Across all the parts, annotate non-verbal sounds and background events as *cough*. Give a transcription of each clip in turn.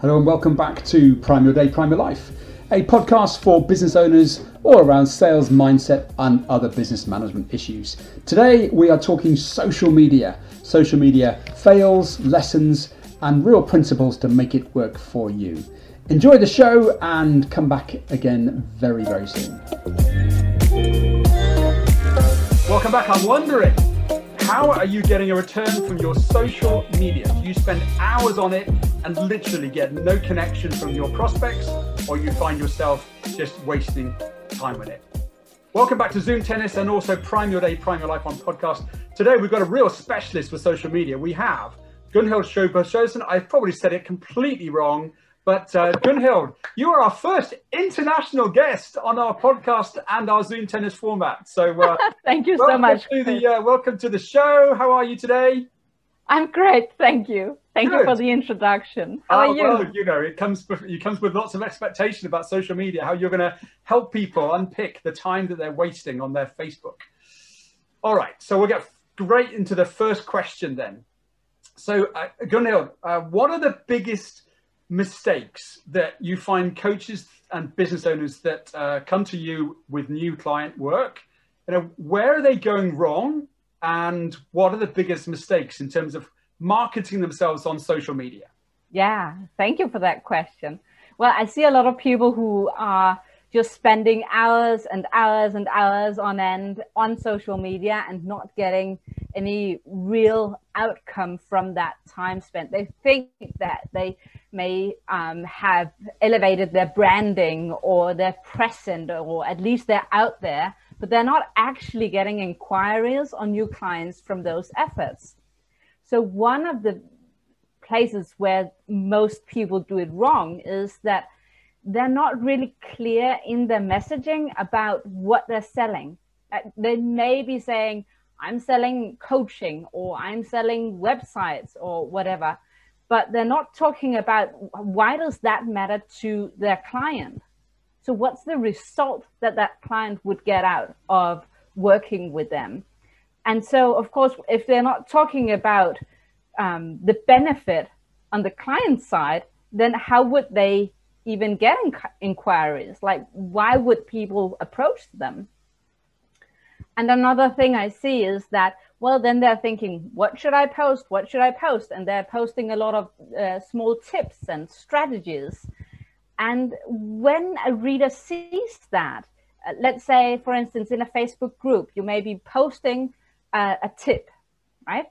Hello and welcome back to Prime Your Day, Prime Your Life, a podcast for business owners all around sales, mindset, and other business management issues. Today we are talking social media, social media fails, lessons, and real principles to make it work for you. Enjoy the show and come back again very, very soon. Welcome back. I'm wondering how are you getting a return from your social media? Do you spend hours on it and literally get no connection from your prospects, or you find yourself just wasting time with it? Welcome back to Zoom Tennis and also Prime Your Day, Prime Your Life on podcast. Today we've got a real specialist for social media. We have Gunhild Sjöberg I've probably said it completely wrong, but uh, Gunhild, you are our first international guest on our podcast and our Zoom tennis format. So uh, *laughs* thank you so much. To the, uh, welcome to the show. How are you today? I'm great, thank you. Thank Good. you for the introduction. How are ah, you? Well, you know, it comes it comes with lots of expectation about social media. How you're going to help people unpick the time that they're wasting on their Facebook. All right, so we'll get straight into the first question then. So, uh, Gunhild, uh, what are the biggest mistakes that you find coaches and business owners that uh, come to you with new client work? You know, where are they going wrong, and what are the biggest mistakes in terms of marketing themselves on social media? Yeah, thank you for that question. Well, I see a lot of people who are just spending hours and hours and hours on end on social media and not getting any real outcome from that time spent. They think that they may um, have elevated their branding or they're present or at least they're out there, but they're not actually getting inquiries on new clients from those efforts. So, one of the places where most people do it wrong is that they're not really clear in their messaging about what they're selling. Uh, they may be saying, I'm selling coaching or I'm selling websites or whatever, but they're not talking about why does that matter to their client? So what's the result that that client would get out of working with them? And so, of course, if they're not talking about um, the benefit on the client side, then how would they even get inquiries like why would people approach them and another thing i see is that well then they're thinking what should i post what should i post and they're posting a lot of uh, small tips and strategies and when a reader sees that uh, let's say for instance in a facebook group you may be posting uh, a tip right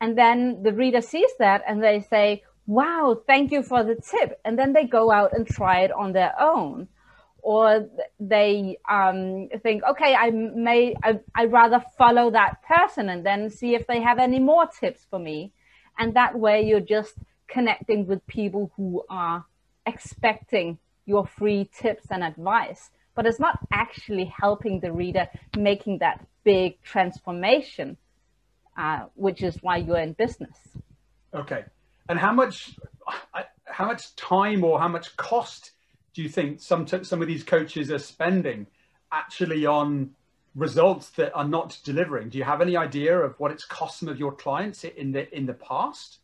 and then the reader sees that and they say wow, thank you for the tip. And then they go out and try it on their own. Or they um, think, okay, I may, I, I'd rather follow that person and then see if they have any more tips for me. And that way you're just connecting with people who are expecting your free tips and advice, but it's not actually helping the reader making that big transformation, uh, which is why you're in business. Okay, and how much how much time or how much cost do you think some some of these coaches are spending actually on results that are not delivering? Do you have any idea of what it's cost some of your clients in the in the past?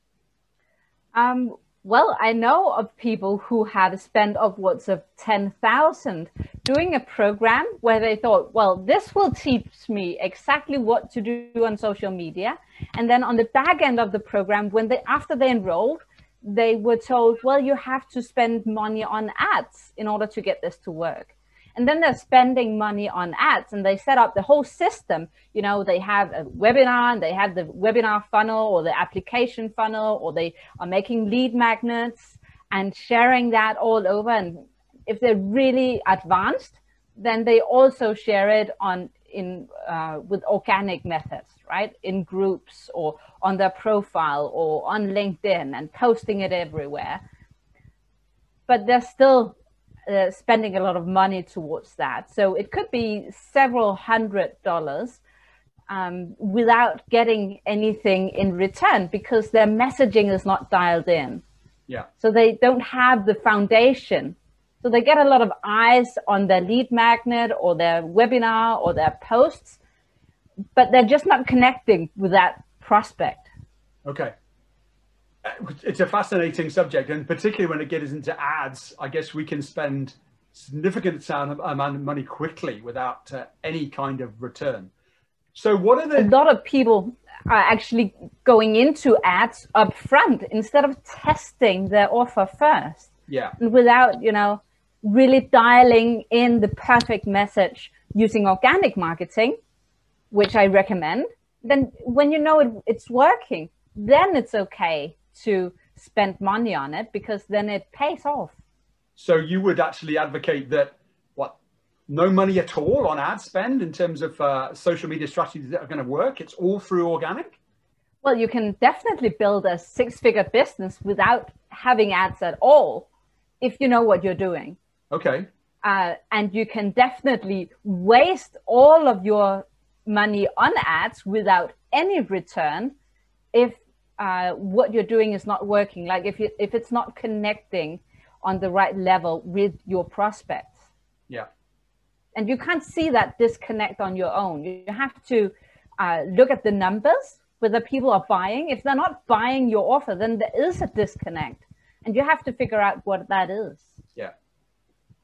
Um, well, I know of people who have spent upwards of 10,000 doing a program where they thought, well, this will teach me exactly what to do on social media. And then on the back end of the program, when they, after they enrolled, they were told, well, you have to spend money on ads in order to get this to work. And then they're spending money on ads and they set up the whole system. You know they have a webinar and they have the webinar funnel or the application funnel or they are making lead magnets and sharing that all over. And if they're really advanced then they also share it on in uh, with organic methods right in groups or on their profile or on linkedin and posting it everywhere but they're still uh, spending a lot of money towards that. So it could be several hundred dollars um, without getting anything in return because their messaging is not dialed in. Yeah. So they don't have the foundation. So they get a lot of eyes on their lead magnet or their webinar or their posts, but they're just not connecting with that prospect. Okay. Uh, it's a fascinating subject, and particularly when it gets into ads, I guess we can spend significant amount of money quickly without uh, any kind of return. So, what are the? A lot of people are actually going into ads up front instead of testing their offer first. Yeah. Without, you know, really dialing in the perfect message using organic marketing, which I recommend, then when you know it, it's working, then it's okay to spend money on it because then it pays off. So you would actually advocate that what no money at all on ad spend in terms of uh, social media strategies that are going to work. It's all through organic. Well, you can definitely build a six-figure business without having ads at all, if you know what you're doing. Okay. Uh, and you can definitely waste all of your money on ads without any return if uh, what you're doing is not working. Like if you, if it's not connecting on the right level with your prospects. Yeah. And you can't see that disconnect on your own. You have to uh, look at the numbers, whether people are buying. If they're not buying your offer, then there is a disconnect, and you have to figure out what that is.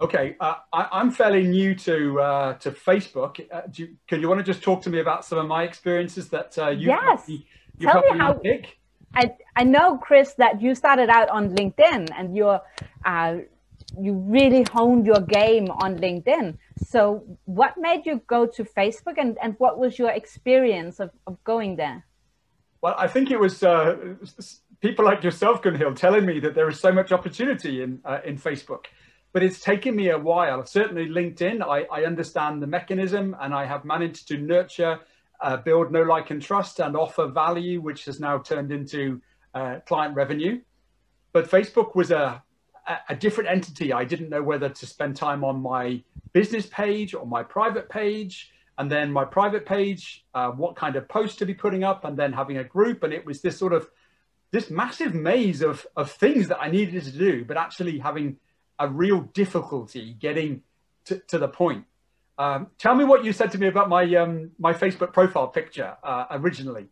Okay, uh, I, am fairly new to uh, to Facebook. Uh, you, can you want to just talk to me about some of my experiences that uh, you yes. you, you Tell me how. Pick? I, I know, Chris, that you started out on LinkedIn and you're, uh, you really honed your game on LinkedIn. So, what made you go to Facebook and, and what was your experience of, of going there? Well, I think it was uh, people like yourself, Gunhild, telling me that there is so much opportunity in, uh, in Facebook. But it's taken me a while. Certainly, LinkedIn, I, I understand the mechanism and I have managed to nurture uh, build no like and trust and offer value, which has now turned into uh, client revenue. But Facebook was a, a different entity. I didn't know whether to spend time on my business page or my private page. And then my private page, uh, what kind of post to be putting up, and then having a group. And it was this sort of this massive maze of, of things that I needed to do, but actually having a real difficulty getting to, to the point. Um, tell me what you said to me about my um, my Facebook profile picture uh, originally.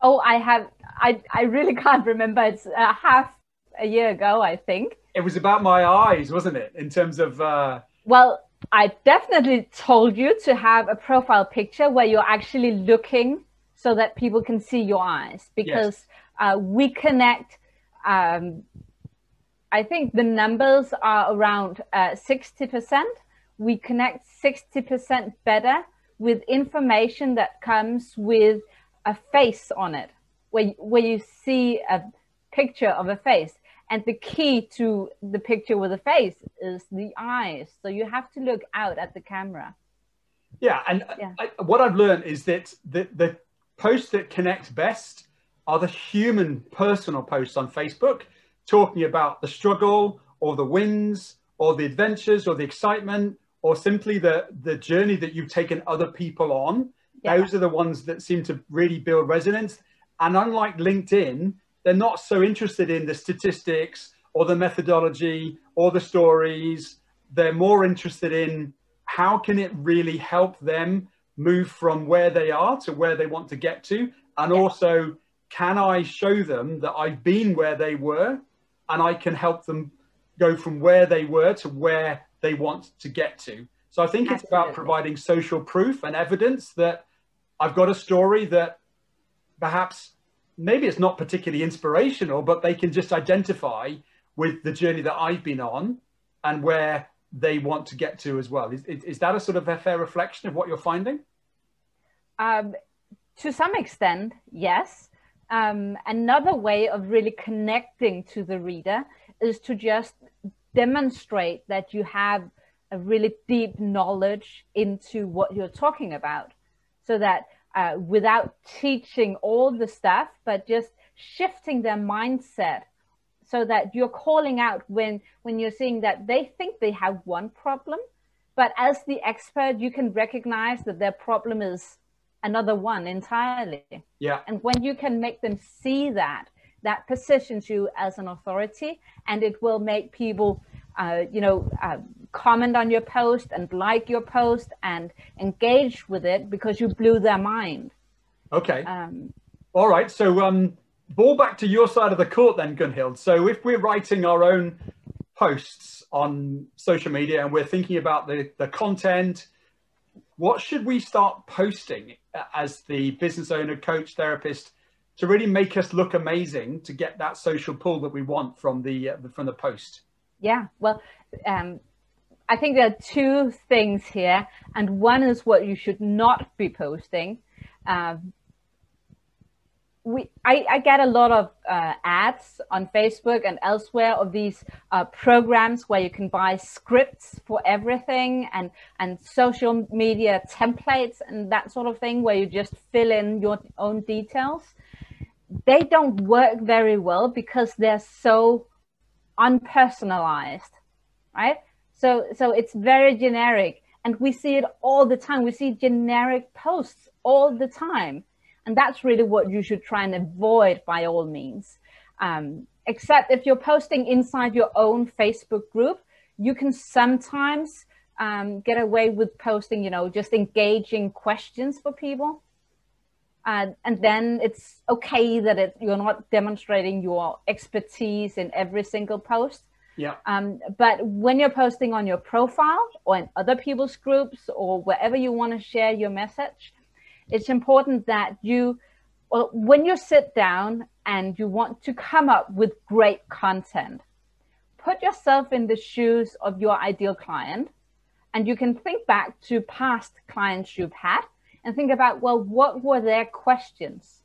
Oh, I have. I I really *laughs* can't remember. It's uh, half a year ago, I think. It was about my eyes, wasn't it? In terms of. Uh... Well, I definitely told you to have a profile picture where you're actually looking so that people can see your eyes because yes. Uh, we connect. Um, I think the numbers are around uh, sixty percent we connect 60% better with information that comes with a face on it, where, where you see a picture of a face. And the key to the picture with a face is the eyes. So you have to look out at the camera. Yeah, and yeah. I, what I've learned is that the, the posts that connect best are the human, personal posts on Facebook, talking about the struggle or the wins or the adventures or the excitement or simply the the journey that you've taken other people on. Yeah. those are the ones that seem to really build resonance. And unlike linkedin they're not so interested in the statistics or the methodology or the stories. They're more interested in how can it really help them move from where they are to where they want to get to? And yeah. also can i show them that i've been where they were and i can help them go from where they were to where they want to get to. So I think Absolutely. it's about providing social proof and evidence that I've got a story that perhaps maybe it's not particularly inspirational, but they can just identify with the journey that I've been on and where they want to get to as well. Is, is, that a sort of a fair reflection of what you're finding? Um, to some extent, yes. Um, another way of really connecting to the reader is to just demonstrate that you have a really deep knowledge into what you're talking about. So that uh, without teaching all the stuff but just shifting their mindset so that you're calling out when when you're seeing that they think they have one problem but as the expert you can recognize that their problem is another one entirely yeah and when you can make them see that that positions you as an authority and it will make people uh, you know uh, comment on your post and like your post and engage with it because you blew their mind. Okay. Um, All right. So, um, ball back to your side of the court then, Gunhild. So, if we're writing our own posts on social media and we're thinking about the, the content, what should we start posting as the business owner, coach, therapist to really make us look amazing to get that social pull that we want from the uh, from the post? Yeah, well, um, I think there are two things here, and one is what you should not be posting. Um, we, I, I, get a lot of uh, ads on Facebook and elsewhere of these uh, programs where you can buy scripts for everything and, and social media templates and that sort of thing where you just fill in your own details. They don't work very well because they're so unpersonalized, right? So, so it's very generic and we see it all the time. We see generic posts all the time. And that's really what you should try and avoid by all means. Um, except if you're posting inside your own Facebook group, you can sometimes um, get away with posting, you know, just engaging questions for people. Uh, and then it's okay that it, you're not demonstrating your expertise in every single post. Yeah. Um, but when you're posting on your profile or in other people's groups or wherever you want to share your message, it's important that you, well, when you sit down and you want to come up with great content, put yourself in the shoes of your ideal client and you can think back to past clients you've had and think about, well, what were their questions?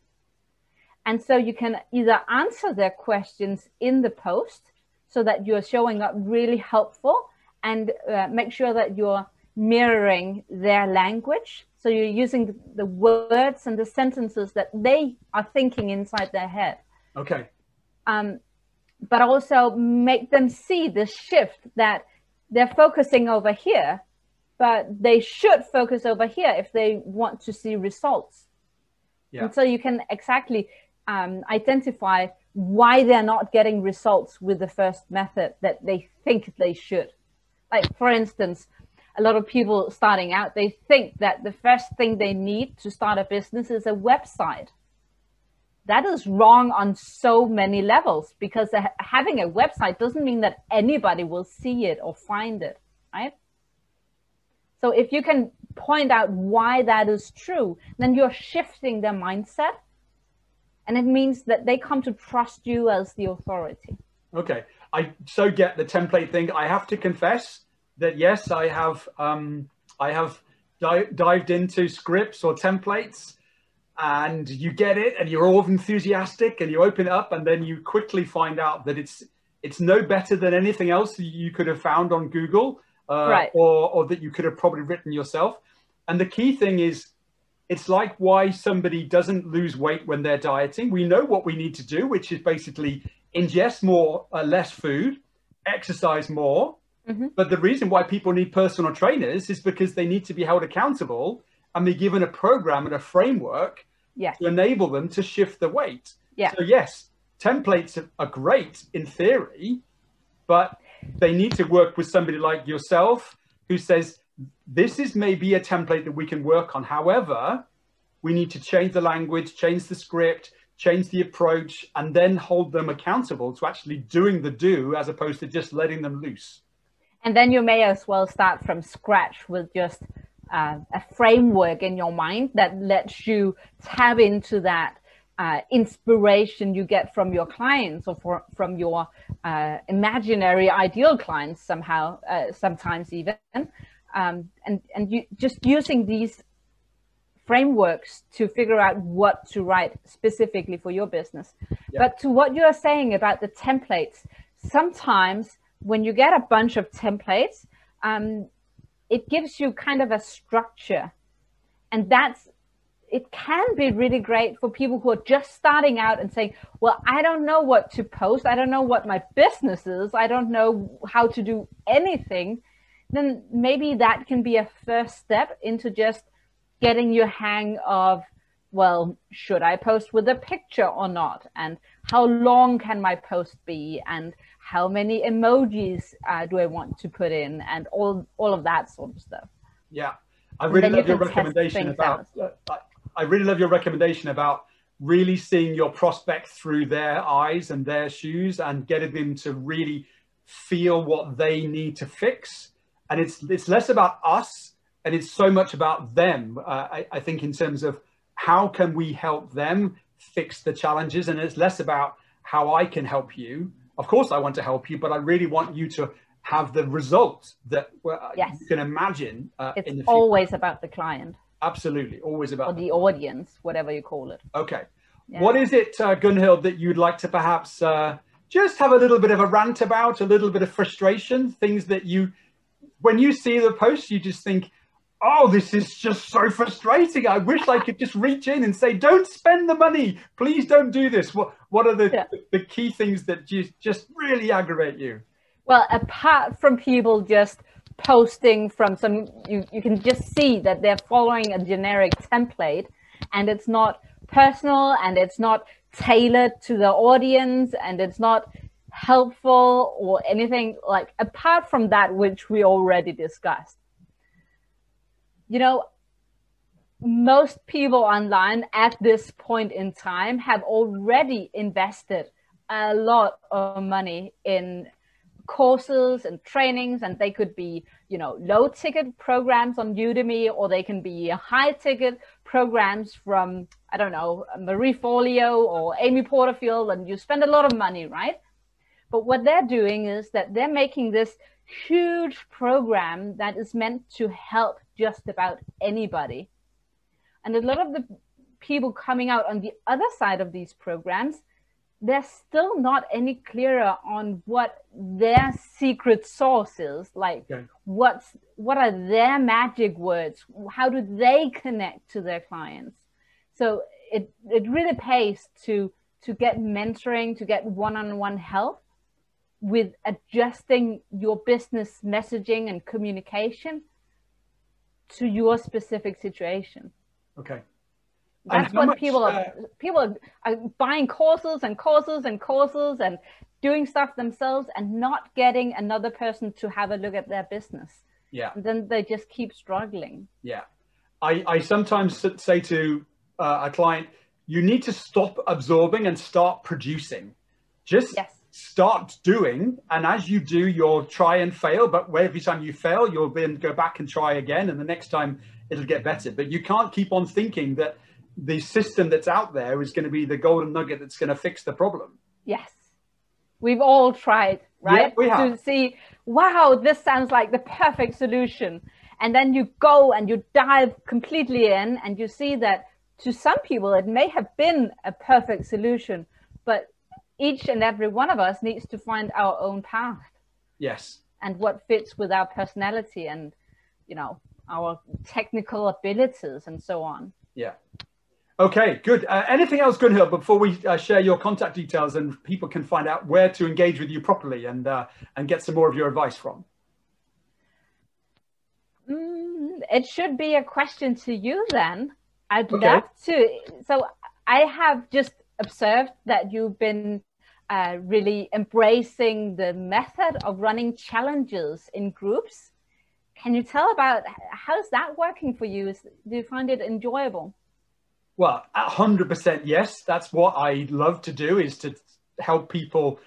And so you can either answer their questions in the post so that you're showing up really helpful and uh, make sure that you're mirroring their language. So you're using the words and the sentences that they are thinking inside their head. Okay. Um, but also make them see the shift that they're focusing over here, but they should focus over here if they want to see results. Yeah. And so you can exactly um, identify why they're not getting results with the first method that they think they should. Like, for instance, a lot of people starting out, they think that the first thing they need to start a business is a website. That is wrong on so many levels because having a website doesn't mean that anybody will see it or find it, right? So if you can point out why that is true, then you're shifting their mindset and it means that they come to trust you as the authority. Okay. I so get the template thing. I have to confess, that yes, I have um, I have di- dived into scripts or templates, and you get it, and you're all enthusiastic, and you open it up, and then you quickly find out that it's it's no better than anything else you could have found on Google, uh, right. or or that you could have probably written yourself. And the key thing is, it's like why somebody doesn't lose weight when they're dieting. We know what we need to do, which is basically ingest more, uh, less food, exercise more, Mm-hmm. But the reason why people need personal trainers is because they need to be held accountable and be given a program and a framework yes. to enable them to shift the weight. Yeah. So yes, templates are great in theory, but they need to work with somebody like yourself who says this is maybe a template that we can work on. However, we need to change the language, change the script, change the approach, and then hold them accountable to actually doing the do as opposed to just letting them loose. And then you may as well start from scratch with just uh, a framework in your mind that lets you tap into that uh, inspiration you get from your clients or for, from your uh, imaginary ideal clients somehow, uh, sometimes even. Um, and and you just using these frameworks to figure out what to write specifically for your business. But to what you're saying about the templates, sometimes when you get a bunch of templates, um, it gives you kind of a structure. And that's, it can be really great for people who are just starting out and saying, well, I don't know what to post. I don't know what my business is. I don't know how to do anything. Then maybe that can be a first step into just getting your hang of, well, should I post with a picture or not? And how long can my post be? And how many emojis uh, do I want to put in, and all all of that sort of stuff. Yeah, I really love your recommendation about. Uh, I really love your recommendation about really seeing your prospect through their eyes and their shoes and getting them to really feel what they need to fix. And it's it's less about us and it's so much about them. Uh, I, I think in terms of how can we help them fix the challenges, and it's less about how I can help you. Of course, I want to help you, but I really want you to have the results that uh, yes. you can imagine. Uh, it's always about the client. Absolutely, always about or the audience, whatever you call it. Okay, yeah. what is it, uh, Gunhild, that you'd like to perhaps uh, just have a little bit of a rant about, a little bit of frustration, things that you, when you see the post, you just think, oh, this is just so frustrating. I wish I could just reach in and say, don't spend the money. Please don't do this. What, what are the, yeah. the key things that just, just really aggravate you? Well, apart from people just posting from some, you, you can just see that they're following a generic template and it's not personal and it's not tailored to the audience and it's not helpful or anything like apart from that which we already discussed you know most people online at this point in time have already invested a lot of money in courses and trainings and they could be you know low ticket programs on udemy or they can be high ticket programs from i don't know marie forleo or amy porterfield and you spend a lot of money right? But what they're doing is that they're making this huge program that is meant to help just about anybody. And a lot of the people coming out on the other side of these programs they're still not any clearer on what their secret sauce is like okay. what's what are their magic words? How do they connect to their clients? So it it really pays to to get mentoring to get one-on-one help with adjusting your business messaging and communication to your specific situation okay that's what much, people are uh, people are, are buying courses and courses and courses and doing stuff themselves and not getting another person to have a look at their business. Yeah. And then they just keep struggling. Yeah. I, I sometimes say to uh, a client, you need to stop absorbing and start producing. Just yes. Start doing. And as you do, you'll try and fail. But every time you fail, you'll then go back and try again. And the next time it'll get better. But you can't keep on thinking that the system that's out there is going to be the golden nugget that's going to fix the problem. Yes. We've all tried, right? Yeah, we have. To see, wow, this sounds like the perfect solution. And then you go and you dive completely in and you see that to some people it may have been a perfect solution, but each and every one of us needs to find our own path. Yes. And what fits with our personality and, you know, our technical abilities and so on. Yeah. Okay, good. Uh, anything else, Gunhild, before we uh, share your contact details and people can find out where to engage with you properly and uh, and get some more of your advice from? Mm, it should be a question to you then. I'd okay. love to. So I have just observed that you've been uh, really embracing the method of running challenges in groups. Can you tell about how's that working for you? Do you find it enjoyable? Well, 100% yes. That's what I love to do is to help people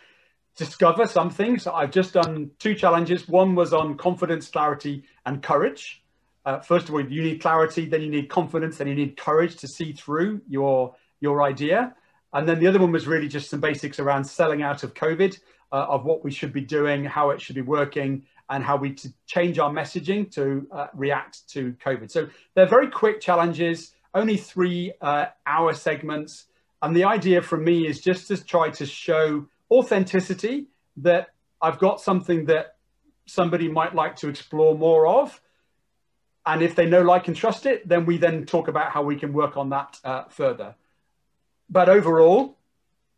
discover something. So I've just done two challenges. One was on confidence, clarity, and courage. Uh, first of all, you need clarity, then you need confidence, then you need courage to see through your your idea. And then the other one was really just some basics around selling out of COVID, uh, of what we should be doing, how it should be working, and how we to change our messaging to uh, react to COVID. So they're very quick challenges only three uh, hour segments. And the idea from me is just to try to show authenticity that I've got something that somebody might like to explore more of. And if they know, like, and trust it, then we then talk about how we can work on that uh, further. But overall,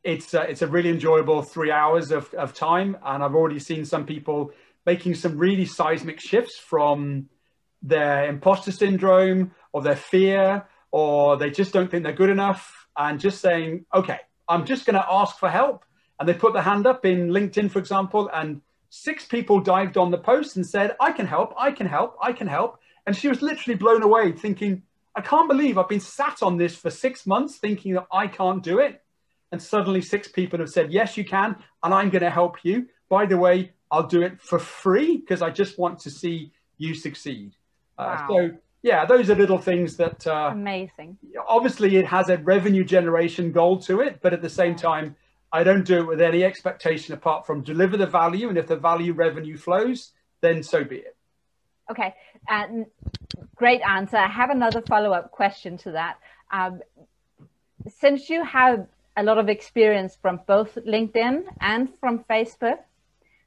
it's uh, it's a really enjoyable three hours of, of time. And I've already seen some people making some really seismic shifts from their imposter syndrome or their fear or they just don't think they're good enough and just saying, okay, I'm just going to ask for help and they put their hand up in LinkedIn, for example, and six people dived on the post and said, I can help, I can help, I can help. And she was literally blown away, thinking, I can't believe I've been sat on this for six months thinking that I can't do it. And suddenly six people have said, Yes, you can. And I'm going to help you. By the way, I'll do it for free because I just want to see you succeed. Uh, so, yeah, those are little things that. Uh, Amazing. Obviously, it has a revenue generation goal to it. But at the same time, I don't do it with any expectation apart from deliver the value. And if the value revenue flows, then so be it. Okay, and great answer. I have another follow up question to that. Um, since you have a lot of experience from both LinkedIn and from Facebook,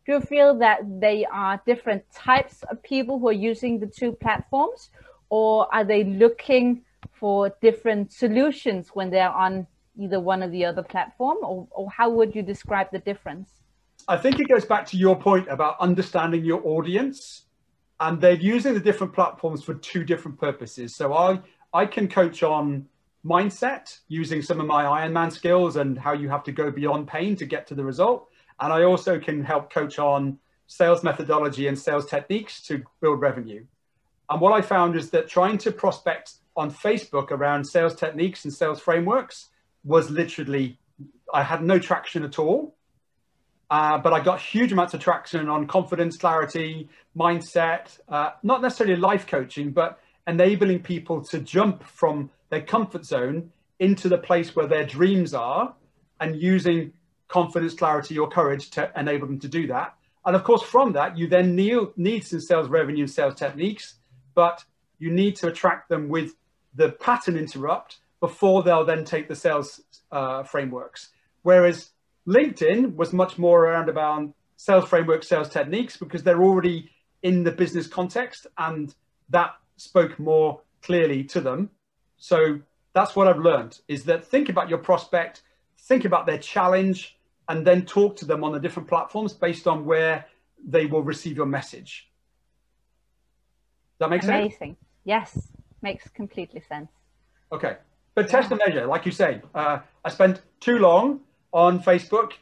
do you feel that they are different types of people who are using the two platforms, or are they looking for different solutions when they're on either one or the other platform, or, or how would you describe the difference? I think it goes back to your point about understanding your audience and they're using the different platforms for two different purposes. So I I can coach on mindset using some of my Ironman skills and how you have to go beyond pain to get to the result. And I also can help coach on sales methodology and sales techniques to build revenue. And what I found is that trying to prospect on Facebook around sales techniques and sales frameworks was literally, I had no traction at all. Uh, but I got huge amounts of traction on confidence, clarity, mindset, uh, not necessarily life coaching, but enabling people to jump from their comfort zone into the place where their dreams are and using confidence, clarity, or courage to enable them to do that. And of course, from that, you then need, some sales revenue and sales techniques, but you need to attract them with the pattern interrupt before they'll then take the sales uh, frameworks. Whereas LinkedIn was much more around about sales framework, sales techniques, because they're already in the business context and that spoke more clearly to them. So that's what I've learned is that think about your prospect, think about their challenge, and then talk to them on the different platforms based on where they will receive your message. Does that makes Amazing. sense? Amazing. Yes, makes completely sense. Okay. But test and measure, like you say. Uh, I spent too long on Facebook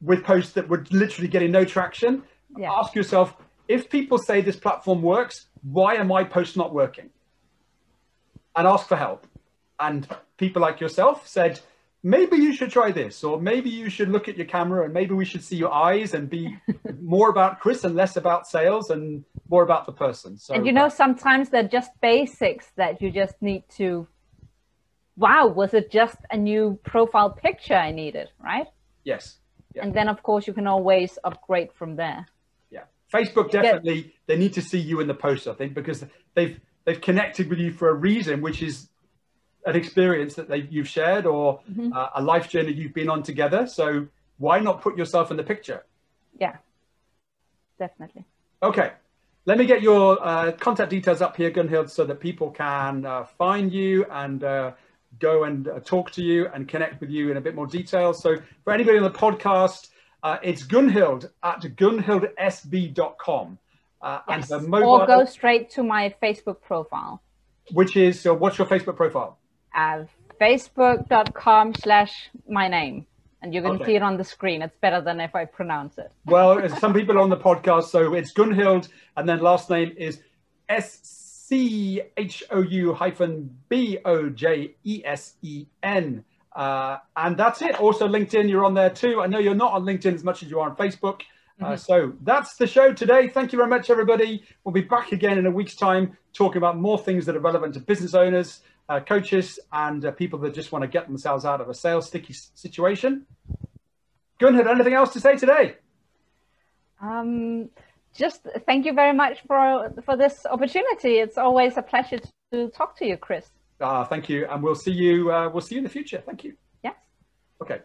with posts that were literally getting no traction, yeah. ask yourself if people say this platform works, why are my posts not working? And ask for help. And people like yourself said, maybe you should try this, or maybe you should look at your camera and maybe we should see your eyes and be *laughs* more about Chris and less about sales and more about the person. So, and you know, sometimes they're just basics that you just need to wow, was it just a new profile picture I needed, right? Yes. Yeah. And then, of course, you can always upgrade from there. Yeah. Facebook definitely, Get... they need to see you in the post, I think, because they've they've connected with you for a reason, which is an experience that they, you've shared or mm-hmm. uh, a life journey you've been on together. So why not put yourself in the picture? Yeah, definitely. Okay. Let me get your uh, contact details up here, Gunhild, so that people can uh, find you and uh, go and uh, talk to you and connect with you in a bit more detail. So for anybody on the podcast, uh, it's Gunhild at gunhildsb.com. Uh, yes. and mobile, or go straight to my Facebook profile. Which is, so what's your Facebook profile? Uh, Facebook.com slash my name. And you're going okay. see it on the screen. It's better than if I pronounce it. well, some people on the podcast, so it's Gunhild, and then last name is S C H O U hyphen B O J E S E N. Uh, and that's it. Also, LinkedIn, you're on there too. I know you're not on LinkedIn as much as you are on Facebook. Uh, mm-hmm. so that's the show today. Thank you very much, everybody. We'll be back again in a week's time talking about more things that are relevant to business owners, uh, coaches, and uh, people that just want to get themselves out of a sales sticky situation. Gunhild, anything else to say today? Um, just thank you very much for for this opportunity. It's always a pleasure to talk to you, Chris. Ah, thank you, and we'll see you. Uh, we'll see you in the future. Thank you. Yes. Okay.